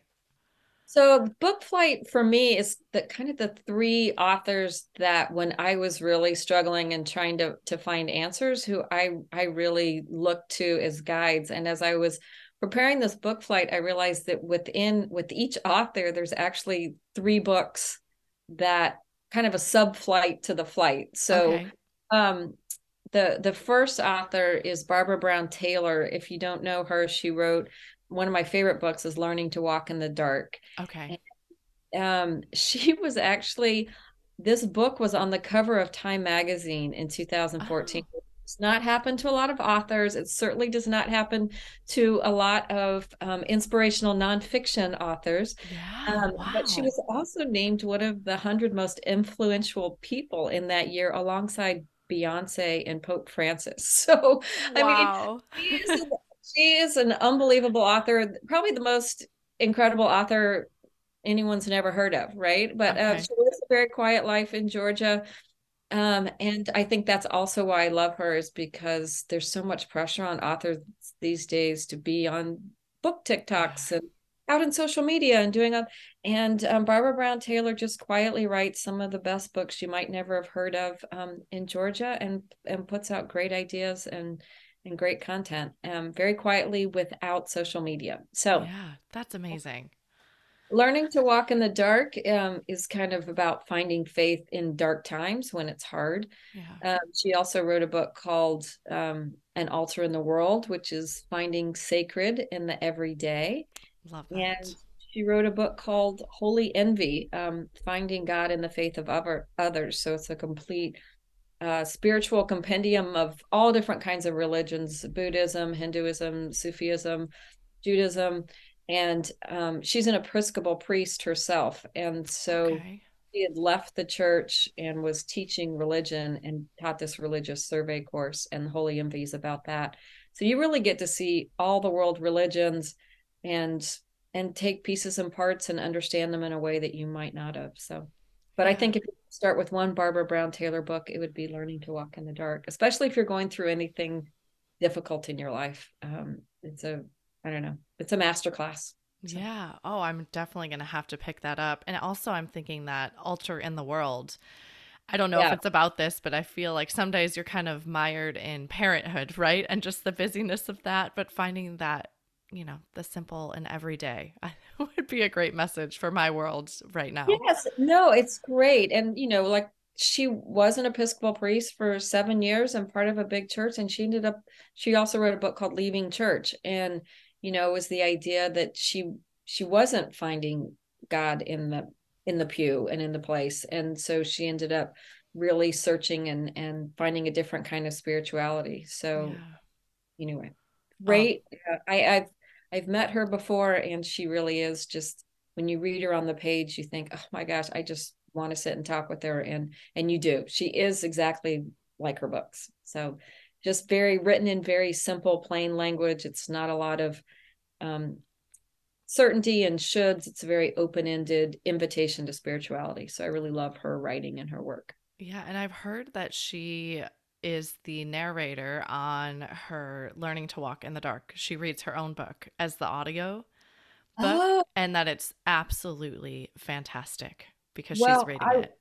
So book flight for me is the kind of the three authors that when I was really struggling and trying to to find answers who I I really looked to as guides and as I was preparing this book flight I realized that within with each author there's actually three books that kind of a sub flight to the flight. So okay. um the the first author is Barbara Brown Taylor. If you don't know her, she wrote one of my favorite books is Learning to Walk in the Dark. Okay. And, um, [LAUGHS] she was actually this book was on the cover of Time magazine in 2014. Oh. Does not happened to a lot of authors. It certainly does not happen to a lot of um, inspirational nonfiction authors. Yeah, um, wow. But she was also named one of the hundred most influential people in that year, alongside Beyonce and Pope Francis. [LAUGHS] So, wow. I mean, she is an she is an unbelievable author, probably the most incredible author anyone's never heard of, right? But uh, okay. uh, she lives a very quiet life in Georgia. Um, and I think that's also why I love her is because there's so much pressure on authors these days to be on book TikToks and out in social media and doing a and um, Barbara Brown Taylor just quietly writes some of the best books you might never have heard of um, in Georgia and and puts out great ideas and and great content um, very quietly without social media. So, yeah, that's amazing. Learning to walk in the dark um, is kind of about finding faith in dark times when it's hard. Yeah. Um, she also wrote a book called um, An Altar in the World, which is finding sacred in the everyday. Love that. And she wrote a book called Holy Envy, um, Finding God in the Faith of other, Others. So it's a complete uh, spiritual compendium of all different kinds of religions Buddhism, Hinduism, Sufism, Judaism. And um, she's an Episcopal priest herself. And so okay. she had left the church and was teaching religion and taught this religious survey course, and Holy Envy is about that. So you really get to see all the world religions and and take pieces and parts and understand them in a way that you might not have. So but I think if you start with one Barbara Brown Taylor book, it would be Learning to Walk in the Dark, especially if you're going through anything difficult in your life. Um, it's a, I don't know, it's a masterclass. So. Yeah. Oh, I'm definitely going to have to pick that up. And also, I'm thinking that Altar in the World. I don't know yeah. if it's about this, but I feel like some days you're kind of mired in parenthood, right? And just the busyness of that, but finding that, you know, the simple and everyday [LAUGHS] would be a great message for my world right now. Yes. No, it's great. And, you know, like she was an Episcopal priest for seven years and part of a big church. And she ended up, she also wrote a book called Leaving Church. And, you know, it was the idea that she, she wasn't finding God in the, in the pew and in the place. And so she ended up really searching and, and finding a different kind of spirituality. So yeah. anyway, oh. great. Oh. I, I've, I've met her before and she really is just, when you read her on the page, you think, oh my gosh, I just want to sit and talk with her and and you do. She is exactly like her books. So just very written in very simple plain language. It's not a lot of um, certainty and shoulds. It's a very open-ended invitation to spirituality. So i really love her writing and her work. Yeah and i've heard that she is the narrator on her learning to walk in the dark she reads her own book as the audio book oh. and that it's absolutely fantastic because well, she's reading I, it.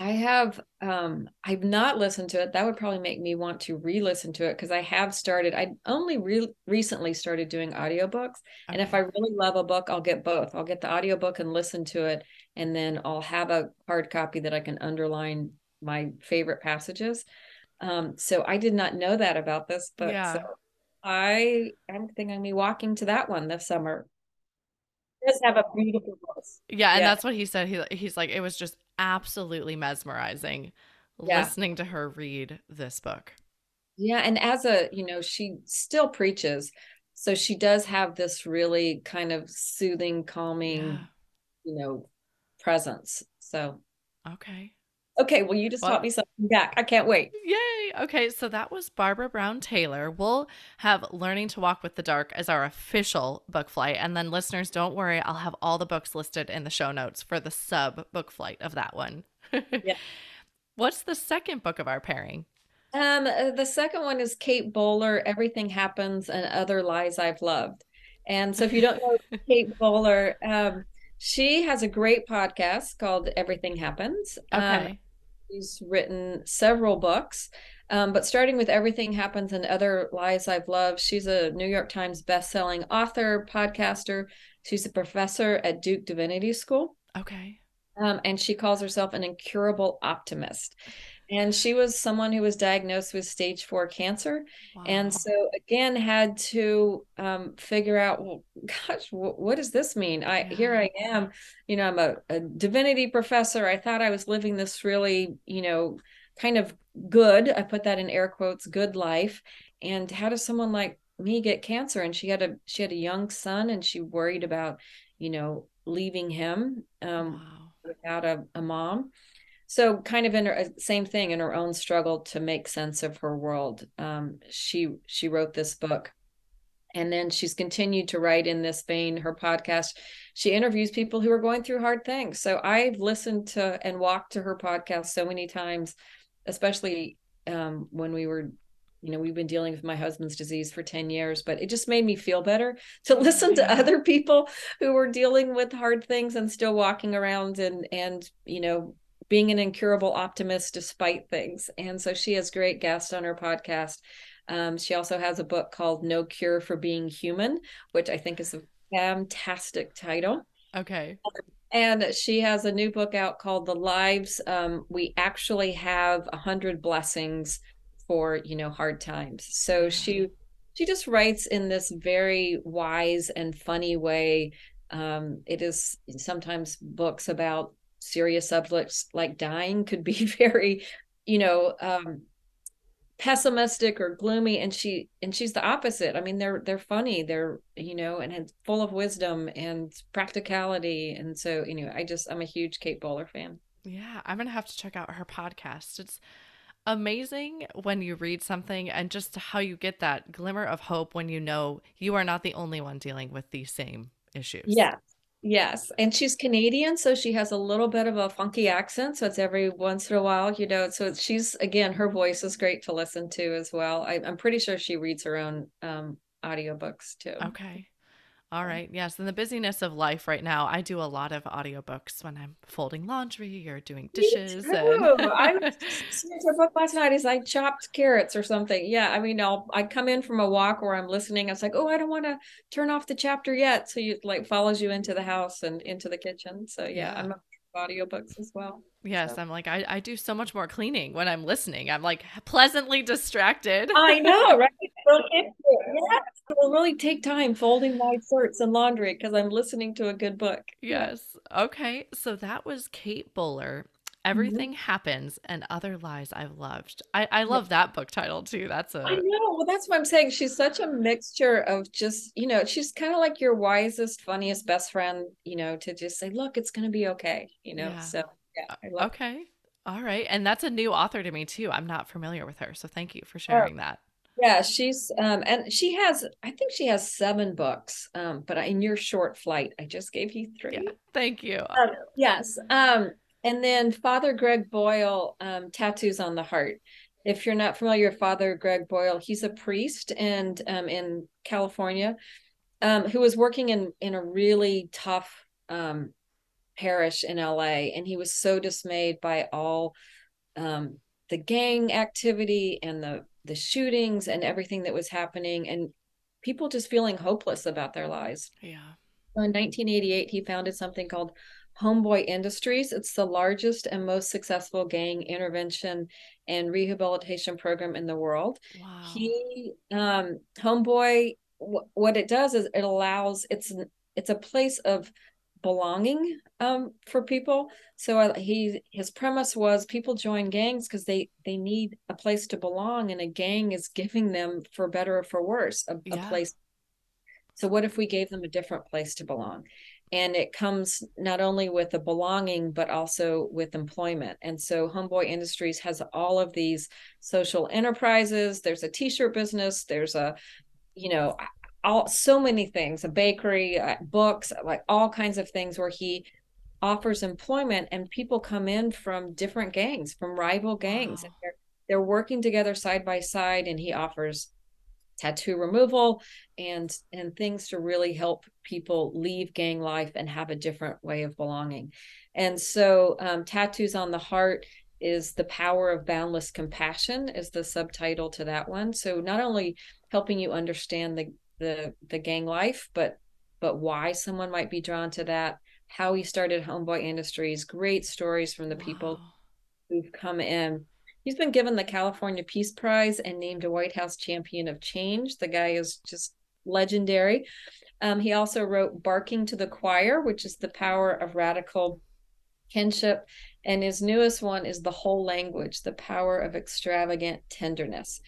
I have um I've not listened to it. That would probably make me want to re-listen to it because I have started I only re- recently started doing audiobooks okay. and if I really love a book I'll get both. I'll get the audiobook and listen to it and then I'll have a hard copy that I can underline my favorite passages. Um so I did not know that about this but yeah. so I am thinking I'm be walking to that one this summer does have a beautiful voice. Yeah, and yeah. that's what he said. He he's like it was just absolutely mesmerizing yeah. listening to her read this book. Yeah, and as a, you know, she still preaches. So she does have this really kind of soothing, calming, yeah. you know, presence. So Okay. Okay, well, you just well, taught me something back. I can't wait. Yay. Okay, so that was Barbara Brown Taylor. We'll have Learning to Walk with the Dark as our official book flight. And then, listeners, don't worry, I'll have all the books listed in the show notes for the sub book flight of that one. [LAUGHS] yeah. What's the second book of our pairing? Um, uh, the second one is Kate Bowler, Everything Happens and Other Lies I've Loved. And so if you don't know [LAUGHS] Kate Bowler, um, she has a great podcast called Everything Happens. Um, okay. Um, She's written several books, um, but starting with Everything Happens and Other Lies I've Loved, she's a New York Times bestselling author, podcaster. She's a professor at Duke Divinity School. Okay. Um, and she calls herself an incurable optimist and she was someone who was diagnosed with stage four cancer wow. and so again had to um, figure out well gosh what, what does this mean i yeah. here i am you know i'm a, a, divinity professor i thought i was living this really you know kind of good i put that in air quotes good life and how does someone like me get cancer and she had a she had a young son and she worried about you know leaving him um, wow. without a, a mom so kind of in her uh, same thing in her own struggle to make sense of her world. Um, she she wrote this book and then she's continued to write in this vein her podcast. She interviews people who are going through hard things. So i've listened to and walked to her podcast so many times especially um, when we were you know we've been dealing with my husband's disease for 10 years but it just made me feel better [LAUGHS] to listen to other people who were dealing with hard things and still walking around and and you know being an incurable optimist despite things. And so she has great guests on her podcast. Um, she also has a book called No Cure for Being Human, which I think is a fantastic title. Okay. And she has a new book out called The Lives um, We Actually Have a Hundred Blessings for, you know, hard times. So she she just writes in this very wise and funny way. Um, it is sometimes books about serious subjects like dying could be [LAUGHS] very you know um pessimistic or gloomy and she and she's the opposite. I mean they're they're funny they're you know and full of wisdom and practicality and so you know i just i'm a huge kate bowler fan. Yeah i'm gonna have to check out her podcast. It's amazing when you read something and just how you get that glimmer of hope when you know you are not the only one dealing with these same issues. Yeah Yes, and she's Canadian, so she has a little bit of a funky accent. So it's every once in a while, you know. So she's again, her voice is great to listen to as well. I, am pretty sure she reads her own um, audiobooks too. Okay. All right. Yes. In the busyness of life right now, I do a lot of audiobooks when I'm folding laundry or doing dishes. Me too. And... I [LAUGHS] was a book last night is I chopped carrots or something. Yeah. I mean, I'll I come in from a walk where I'm listening. I was like, oh, I don't want to turn off the chapter yet. So you like follows you into the house and into the kitchen. So yeah, yeah. I'm a audiobooks as well. Yes, so. I'm like I, I do so much more cleaning when I'm listening. I'm like pleasantly distracted. I know, [LAUGHS] right? yes, it will really take time folding my shirts and laundry because I'm listening to a good book. Yes. Okay. So that was Kate Bowler. Mm-hmm. Everything mm-hmm. happens and other lies I've loved. I, I love that book title too. That's a I know. Well, that's what I'm saying. She's such a mixture of just, you know, she's kind of like your wisest, funniest best friend, you know, to just say, look, it's gonna be okay. You know. Yeah. So yeah, Okay. It. All right. And that's a new author to me too. I'm not familiar with her. So thank you for sharing oh. that. Yeah, she's um and she has I think she has seven books. Um, but in your short flight, I just gave you three. Yeah, thank you. Um, yes. Um, and then Father Greg Boyle, um, Tattoos on the Heart. If you're not familiar with Father Greg Boyle, he's a priest and um in California, um, who was working in in a really tough um parish in LA, and he was so dismayed by all um the gang activity and the the shootings and everything that was happening and people just feeling hopeless about their lives. Yeah. So in 1988, he founded something called Homeboy Industries. It's the largest and most successful gang intervention and rehabilitation program in the world. Wow. He um Homeboy what it does is it allows it's it's a place of belonging um, for people. So uh, he his premise was people join gangs because they they need a place to belong, and a gang is giving them, for better or for worse, a, yeah. a place. So what if we gave them a different place to belong? And it comes not only with the belonging, but also with employment. And so Homeboy Industries has all of these social enterprises. There's a t-shirt business. There's a you know all so many things a bakery uh, books like all kinds of things where he offers employment and people come in from different gangs from rival gangs. Wow. they're, they're working together side by side and he offers tattoo removal and and things to really help people leave gang life and have a different way of belonging. And so um, tattoos on the heart is the power of boundless compassion is the subtitle to that one. So not only helping you understand the the the gang life, but but why someone might be drawn to that, how he started Homeboy Industries, great stories from the wow. people who've come in. He's been given the California Peace Prize and named a White House Champion of Change. The guy is just legendary. Um, he also wrote Barking to the Choir, which is the power of radical kinship. And his newest one is The Whole Language, the power of extravagant tenderness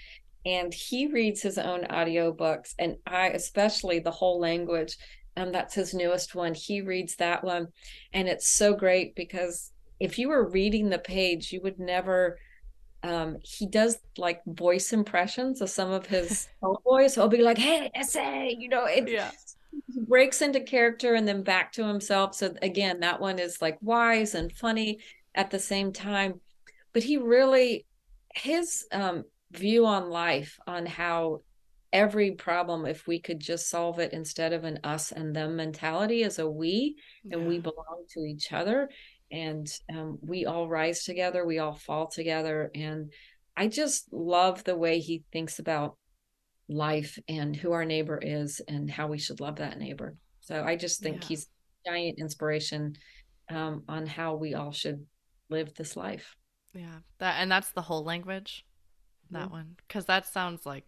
and he reads his own audiobooks and i especially the whole language um, that's his newest one he reads that one. And it's so great because if you were reading the page you would never um, he does like voice impressions of some of his [LAUGHS] voice he'll be like hey essay you know it yeah. breaks into character and then back to himself. So again that one is like wise and funny at the same time. But he really his um view on life on how every problem if we could just solve it instead of an us and them mentality as a we yeah. and we belong to each other and um, we all rise together we all fall together and i just love the way he thinks about life and who our neighbor is and how we should love that neighbor so i just think yeah. he's giant inspiration um, on how we all should live this life yeah that and that's the whole language that mm-hmm. one because that sounds like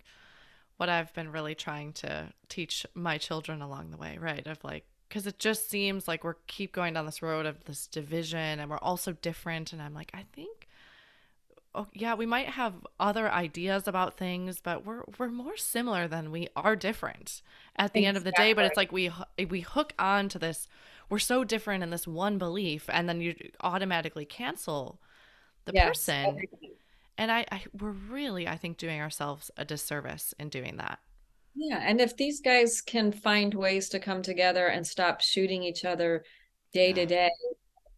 what I've been really trying to teach my children along the way, right? Of like, because it just seems like we're keep going down this road of this division and we're all so different. And I'm like, I think, oh yeah, we might have other ideas about things, but we're we're more similar than we are different at the exactly. end of the day. But it's like we we hook on to this. We're so different in this one belief, and then you automatically cancel the yes, person. Everything and I, I we're really i think doing ourselves a disservice in doing that Yeah. And if these guys can find ways to come together and stop shooting each other day yeah. to day,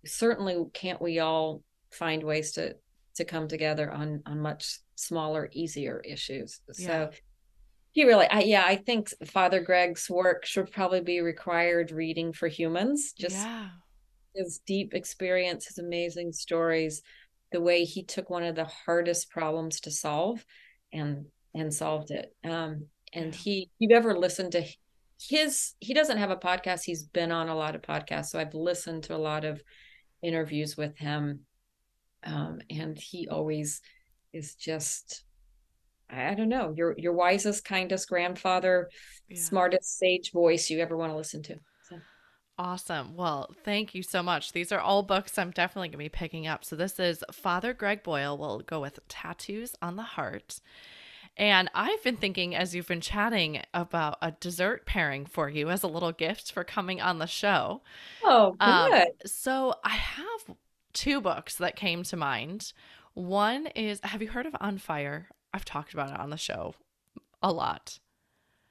certainly can't we all find ways to to come together on on much smaller, easier issues. Yeah. So he really I, yeah, I think Father Greg's work should probably be required reading for humans. Just yeah. his deep experience, his amazing stories, the way he took one of the hardest problems to solve and and solved it. Um, and he you've ever listened to his he doesn't have a podcast he's been on a lot of podcasts so i've listened to a lot of interviews with him um, and he always is just i don't know your your wisest kindest grandfather yeah. smartest sage voice you ever want to listen to. Awesome. Well, thank you so much. These are all books I'm definitely going to be picking up. So, this is Father Greg Boyle. We'll go with Tattoos on the Heart. And I've been thinking as you've been chatting about a dessert pairing for you as a little gift for coming on the show. Oh, um, good. Um, so I have two books that came to mind. One is Have you heard of On Fire? I've talked about it on the show a lot.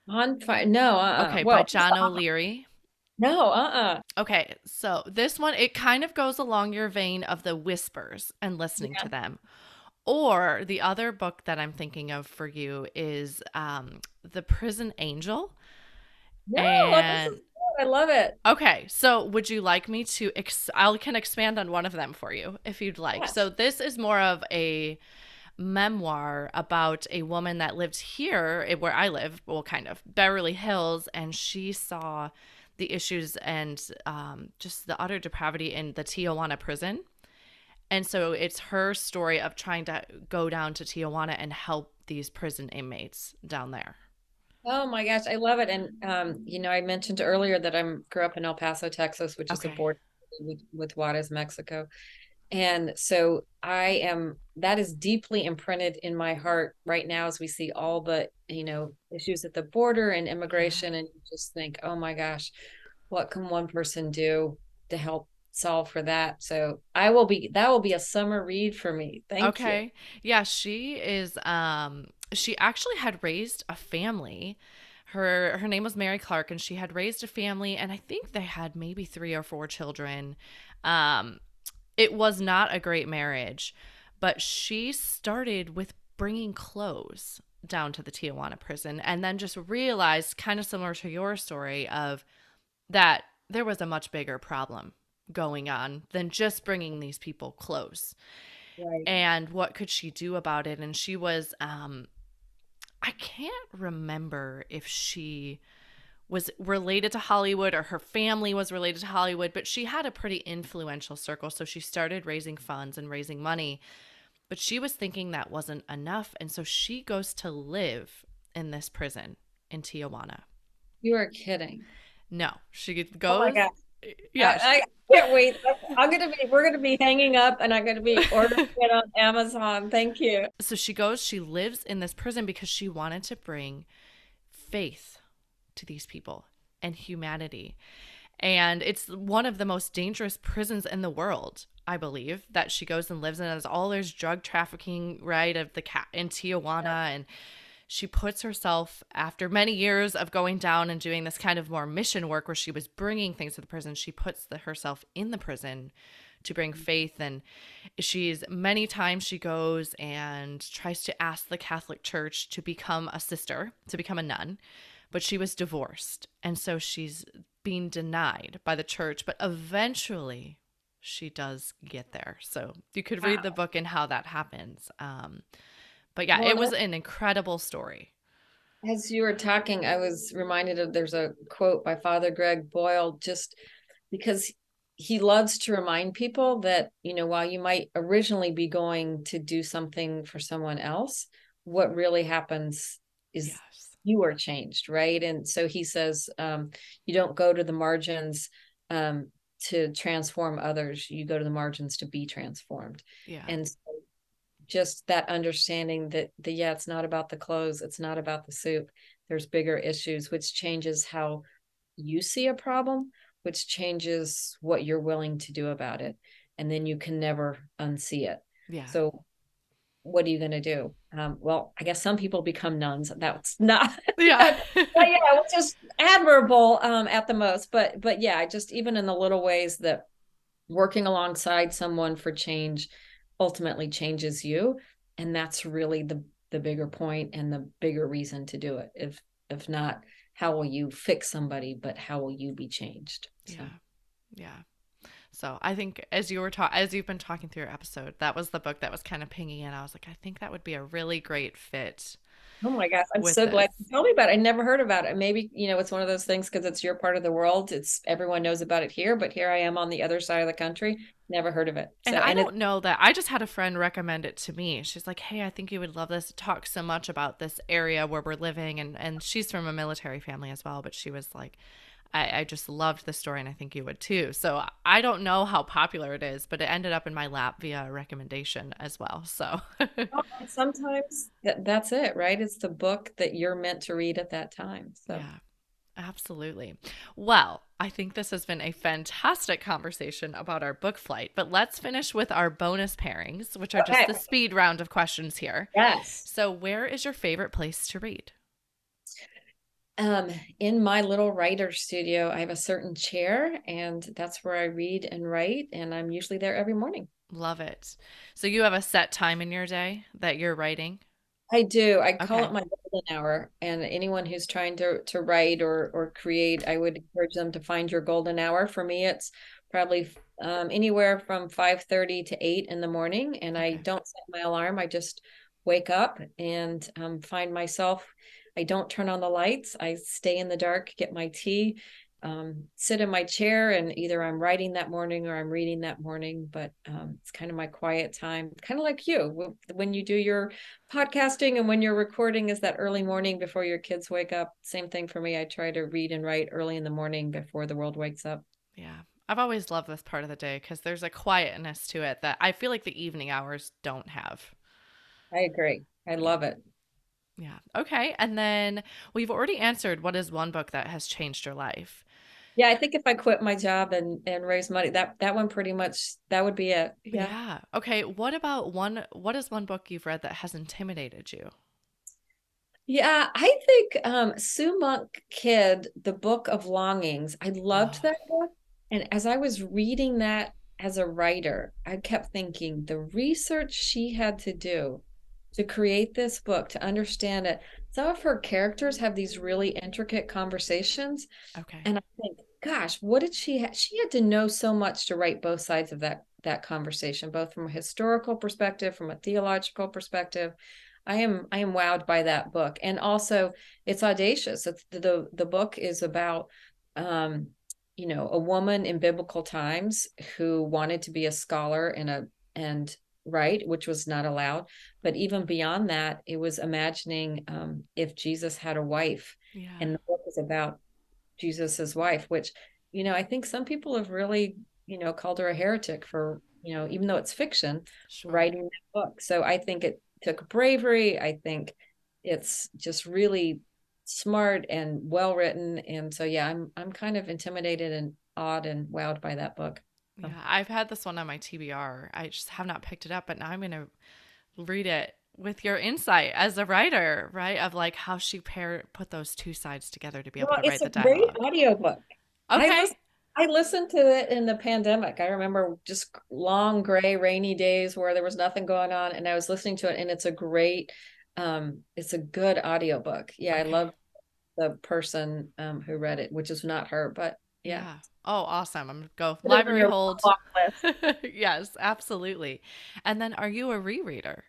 On Fire? No. Uh-uh. Okay, well, by John O'Leary. No, uh uh Okay, so this one, it kind of goes along your vein of the whispers and listening yeah. to them. Or the other book that I'm thinking of for you is um, The Prison Angel. Yeah, and... I love it. Okay, so would you like me to? Ex- I can expand on one of them for you if you'd like. Yes. So this is more of a memoir about a woman that lived here where I live, well, kind of Beverly Hills, and she saw the issues and um, just the utter depravity in the Tijuana prison. And so it's her story of trying to go down to Tijuana and help these prison inmates down there. Oh my gosh, I love it. And um, you know, I mentioned earlier that I'm grew up in El Paso, Texas, which okay. is a border with, with Juarez, Mexico. And so I am that is deeply imprinted in my heart right now as we see all the, you know, issues at the border and immigration and you just think, "Oh my gosh, what can one person do to help solve for that. So I will be that will be a summer read for me. Thank okay. you. Okay. Yeah, she is um she actually had raised a family. Her her name was Mary Clarke and she had raised a family and I think they had maybe 3 or 4 children. Um it was not a great marriage, but she started with bringing clothes down to the Tijuana prison and then just realized kind of similar to your story of that there was a much bigger problem going on than just bringing these people clothes. close. Right. And what could she do about it? And she was, um, I can't remember if she was related to Hollywood or her family was related to Hollywood, but she had a pretty influential circle. So she started raising funds and raising money. But she was thinking that wasn't enough. And so she goes to live in this prison in Tijuana. You are kidding. No, she oh goes. Oh yeah, I, I, can't wait. I'm gonna be. We're gonna be hanging up, and I'm gonna be ordering [LAUGHS] it on Amazon. Thank you. So she goes. She lives in this prison because she wanted to bring faith to these people and humanity. And it's one of the most dangerous prisons in the world, I believe, that she goes and lives in. As all there's drug trafficking, right, of the cat in Tijuana yeah. and she puts herself after many years of going down and doing this kind of more mission work where she was bringing things to the prison she puts the, herself in the prison to bring mm-hmm. faith and she's many times she goes and tries to ask the catholic church to become a sister to become a nun but she was divorced and so she's being denied by the church but eventually she does get there so you could read the book and how that happens um, but yeah, well, it was an incredible story. As you were talking, I was reminded of there's a quote by Father Greg Boyle, just because he loves to remind people that, you know, while you might originally be going to do something for someone else, what really happens is yes. You are changed, right? And so he says, um, you don't go to the margins um, to transform others, you go to the margins to be transformed. Yeah. And so just that understanding that the yeah it's not about the clothes it's not about the soup there's bigger issues which changes how you see a problem which changes what you're willing to do about it and then you can never unsee it yeah so what are you going to do? Um, well, I guess some people become nuns. That's [LAUGHS] not, yeah, [LAUGHS] but yeah, which is admirable um, at the most. But but yeah, just even in the little ways that working alongside someone for change ultimately changes you, and that's really the the bigger point and the bigger reason to do it. If if not, how will you fix somebody? But how will you be changed? So. Yeah, yeah. So I think as you were talking, as you've been talking through your episode, that was the book that was kind of pinging in. I was like, I think that would be a really great fit. Oh my gosh, I'm so this. glad you told me about it. I never heard about it. Maybe you know it's one of those things because it's your part of the world. It's everyone knows about it here, but here I am on the other side of the country, never heard of it. So, and I and don't know that. I just had a friend recommend it to me. She's like, "Hey, I think you would love this. It talks so much about this area where we're living," and and she's from a military family as well. But she was like, I, I just loved the story and I think you would too. So I don't know how popular it is, but it ended up in my lap via a recommendation as well. So oh, sometimes that's it, right? It's the book that you're meant to read at that time. So yeah. Absolutely. Well, I think this has been a fantastic conversation about our book flight, but let's finish with our bonus pairings, which are okay. just the speed round of questions here. Yes. So, where is your favorite place to read? Um, in my little writer studio, I have a certain chair, and that's where I read and write, and I'm usually there every morning. Love it. So you have a set time in your day that you're writing? I do. I call it my golden hour. And anyone who's trying to to write or or create, I would encourage them to find your golden hour. For me, it's probably um, anywhere from five thirty to eight in the morning, and okay. I don't set my alarm. I just wake up and um, find myself I don't turn on the lights. I stay in the dark, get my tea, um, sit in my chair, and either I'm writing that morning or I'm reading that morning. But um, it's kind of my quiet time, kind of like you when you do your podcasting and when you're recording is that early morning before your kids wake up. Same thing for me. I try to read and write early in the morning before the world wakes up. Yeah. I've always loved this part of the day because there's a quietness to it that I feel like the evening hours don't have. I agree. I love it. Yeah. Okay. And then we've already answered what is one book that has changed your life. Yeah, I think if I quit my job and and raise money, that that one pretty much that would be it. Yeah. yeah. Okay. What about one? What is one book you've read that has intimidated you? Yeah, I think um, Sue Monk Kidd, The Book of Longings. I loved oh. that book, and as I was reading that as a writer, I kept thinking the research she had to do to create this book, to understand it. Some of her characters have these really intricate conversations. Okay. And I think, gosh, what did she ha- she had to know so much to write both sides of that that conversation, both from a historical perspective, from a theological perspective. I am I am wowed by that book. And also it's audacious. It's the the book is about um you know a woman in biblical times who wanted to be a scholar and a and right which was not allowed. But even beyond that it was imagining um, if jesus had a wife yeah. and the book is about jesus's wife which you know i think some people have really you know called her a heretic for you know even though it's fiction sure. writing that book. So i think it took bravery. I think it's just really smart and well written. And so yeah i'm i'm kind of intimidated and awed and wowed by that book yeah, I've had this one on my TBR. I just have not picked it up, but now I'm going to read it with your insight as a writer, right? Of like how she pair put those two sides together to be able to write the dialogue. It's a great audiobook. Okay. I, I listened to it in the pandemic. I remember just long gray rainy days where there was nothing going on and I was listening to it and it's a great um it's a good audiobook. Yeah, okay. I love the person um who read it, which is not her, but yeah. yeah. Oh, awesome. I'm going to go library hold. [LAUGHS] yes, absolutely. And then are you a rereader?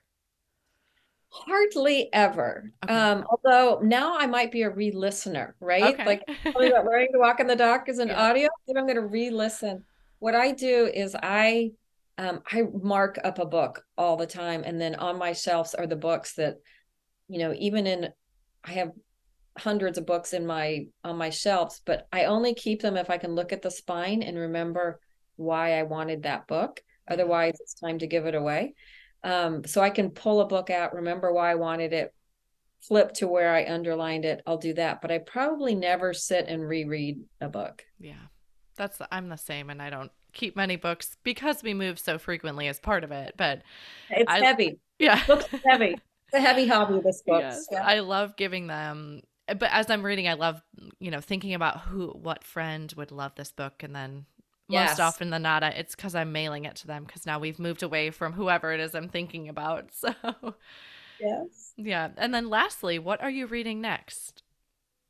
Hardly ever. Okay. Um, although now I might be a re-listener, right? Okay. Like [LAUGHS] about learning to walk in the dark is an yeah. audio. Then I'm going to re-listen. What I do is I um, I mark up a book all the time, and then on my shelves are the books that, you know, even in I have hundreds of books in my on my shelves but i only keep them if i can look at the spine and remember why i wanted that book otherwise it's time to give it away um, so i can pull a book out remember why i wanted it flip to where i underlined it i'll do that but i probably never sit and reread a book yeah that's the, i'm the same and i don't keep many books because we move so frequently as part of it. But it's I, heavy. Yeah. Books heavy. It's a heavy hobby, this book. Yes, yeah. I love giving them but as I'm reading, I love, you know, thinking about who what friend would love this book and then most yes. often than not it's because i'm mailing it to them because now we've moved away from whoever it is i'm thinking about [LAUGHS] so yes yeah and then lastly what are you reading next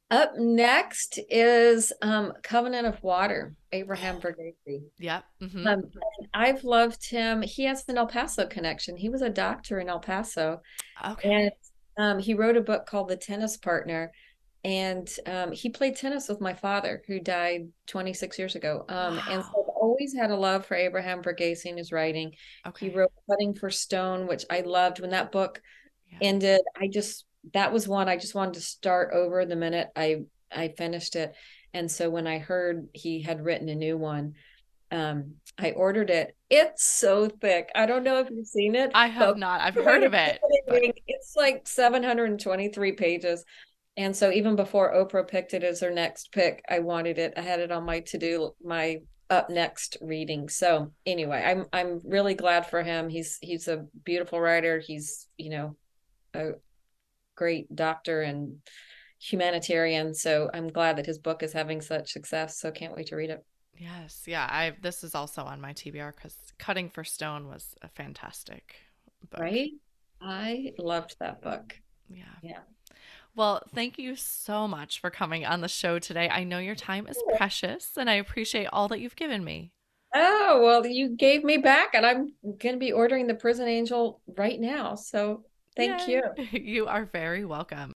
up next is um, Covenant of Water, Abraham [GASPS] Verghese. Yeah. Mm-hmm. Um, I've loved him. He has an El Paso connection. He was a doctor in El Paso. Okay. And um, he wrote a book called The Tennis Partner. And um, he played tennis with my father, who died 26 years ago. Um, wow. And so I've always had a love for Abraham Verghese in his writing. Okay. He wrote Cutting for Stone, which I loved. When that book yeah. ended, I just that was one I just wanted to start over the minute I I finished it. And so when I heard he had written a new one, um, I ordered it. It's so thick. I don't know if you've seen it. I have not. I've heard of it. But... It's like 723 pages. And so even before Oprah picked it as her next pick, I wanted it. I had it on my to-do, my up next reading. So anyway, I'm I'm really glad for him. He's he's a beautiful writer. He's, you know, a, great doctor and humanitarian. So I'm glad that his book is having such success. So can't wait to read it. Yes, yeah. I this is also on my TBR because Cutting for Stone was a fantastic book. Right? I loved that book. Yeah. Yeah. Well, thank you so much for coming on the show today. I know your time is precious and I appreciate all that you've given me. Oh, well, you gave me back and I'm going to be ordering the Prison Angel right now. So Thank Yay. you. [LAUGHS] You are very welcome.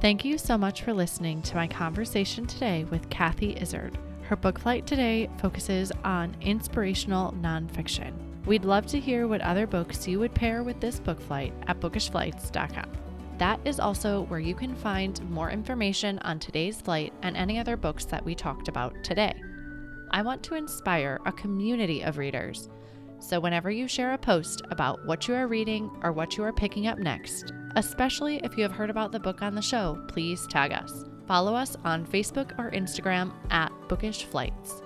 Thank you so much for listening to my conversation today with Kathy Izard. Her book flight today focuses on inspirational nonfiction. We'd love to hear what other books you would pair with this book flight at bookishflights.com. That is also where you can find more information on today's flight and any other books that we talked about today. I want to inspire a community of readers. So, whenever you share a post about what you are reading or what you are picking up next, especially if you have heard about the book on the show, please tag us. Follow us on Facebook or Instagram at Bookish Flights.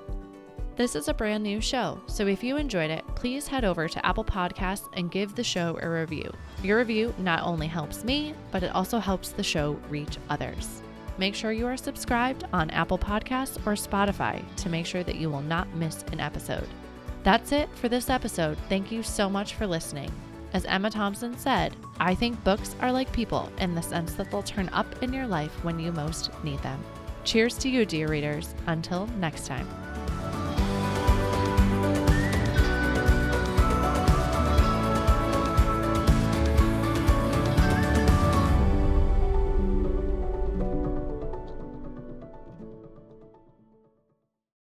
This is a brand new show, so if you enjoyed it, please head over to Apple Podcasts and give the show a review. Your review not only helps me, but it also helps the show reach others. Make sure you are subscribed on Apple Podcasts or Spotify to make sure that you will not miss an episode. That's it for this episode. Thank you so much for listening. As Emma Thompson said, I think books are like people in the sense that they'll turn up in your life when you most need them. Cheers to you, dear readers. Until next time.